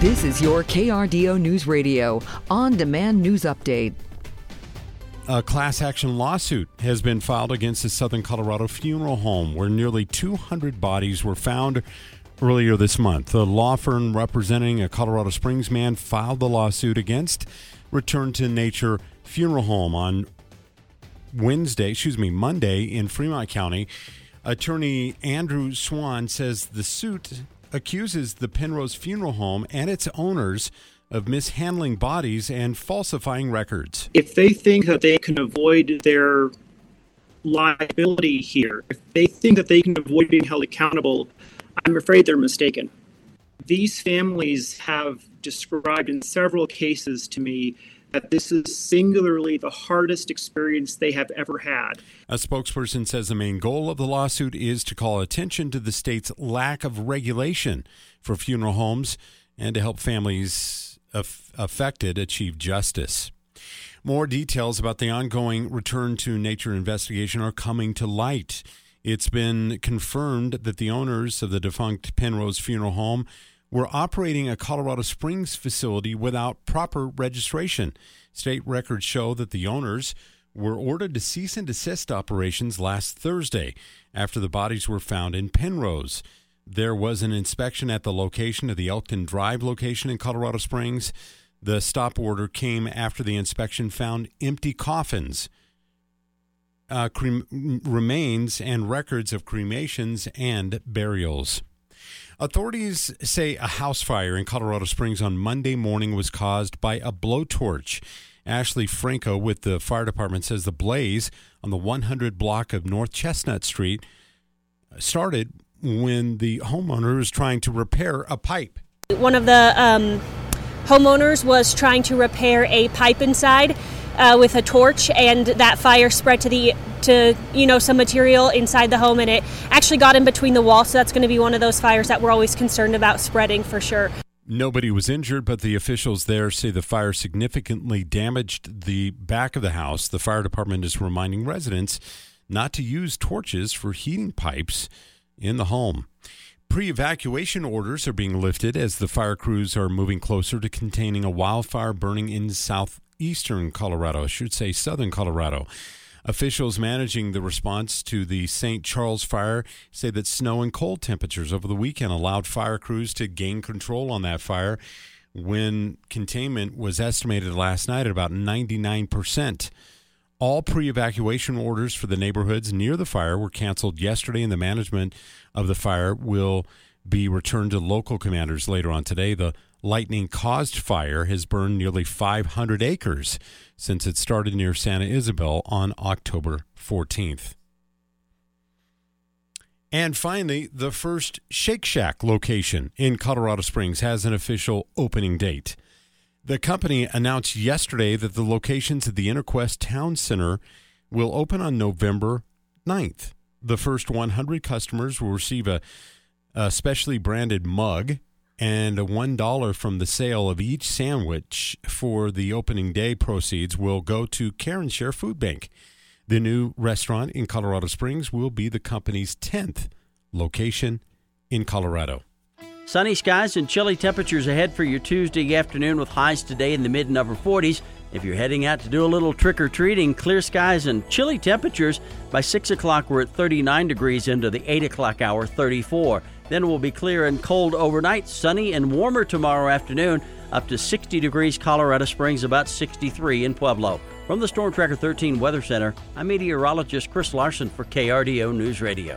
This is your KRDO News Radio on demand news update. A class action lawsuit has been filed against the Southern Colorado funeral home where nearly 200 bodies were found earlier this month. The law firm representing a Colorado Springs man filed the lawsuit against Return to Nature Funeral Home on Wednesday, excuse me, Monday in Fremont County. Attorney Andrew Swan says the suit accuses the Penrose Funeral Home and its owners of mishandling bodies and falsifying records. If they think that they can avoid their liability here, if they think that they can avoid being held accountable, I'm afraid they're mistaken. These families have described in several cases to me that this is singularly the hardest experience they have ever had. A spokesperson says the main goal of the lawsuit is to call attention to the state's lack of regulation for funeral homes and to help families aff- affected achieve justice. More details about the ongoing return to nature investigation are coming to light. It's been confirmed that the owners of the defunct Penrose Funeral Home were operating a Colorado Springs facility without proper registration. State records show that the owners were ordered to cease and desist operations last Thursday after the bodies were found in Penrose. There was an inspection at the location of the Elkton Drive location in Colorado Springs. The stop order came after the inspection found empty coffins, uh, remains, and records of cremations and burials. Authorities say a house fire in Colorado Springs on Monday morning was caused by a blowtorch. Ashley Franco with the fire department says the blaze on the 100 block of North Chestnut Street started when the homeowner was trying to repair a pipe. One of the um, homeowners was trying to repair a pipe inside uh, with a torch, and that fire spread to the to you know some material inside the home, and it actually got in between the walls. So that's going to be one of those fires that we're always concerned about spreading for sure. Nobody was injured, but the officials there say the fire significantly damaged the back of the house. The fire department is reminding residents not to use torches for heating pipes in the home. Pre evacuation orders are being lifted as the fire crews are moving closer to containing a wildfire burning in southeastern Colorado, I should say southern Colorado. Officials managing the response to the St. Charles fire say that snow and cold temperatures over the weekend allowed fire crews to gain control on that fire when containment was estimated last night at about 99%. All pre evacuation orders for the neighborhoods near the fire were canceled yesterday, and the management of the fire will be returned to local commanders later on today. The lightning caused fire has burned nearly 500 acres since it started near Santa Isabel on October 14th. And finally, the first Shake Shack location in Colorado Springs has an official opening date. The company announced yesterday that the locations at the Interquest Town Center will open on November 9th. The first 100 customers will receive a, a specially branded mug and a $1 from the sale of each sandwich for the opening day proceeds will go to Care and Share Food Bank. The new restaurant in Colorado Springs will be the company's 10th location in Colorado. Sunny skies and chilly temperatures ahead for your Tuesday afternoon with highs today in the mid and upper 40s. If you're heading out to do a little trick or treating, clear skies and chilly temperatures. By 6 o'clock, we're at 39 degrees into the 8 o'clock hour, 34. Then we'll be clear and cold overnight, sunny and warmer tomorrow afternoon, up to 60 degrees Colorado Springs, about 63 in Pueblo. From the Storm Tracker 13 Weather Center, I'm meteorologist Chris Larson for KRDO News Radio.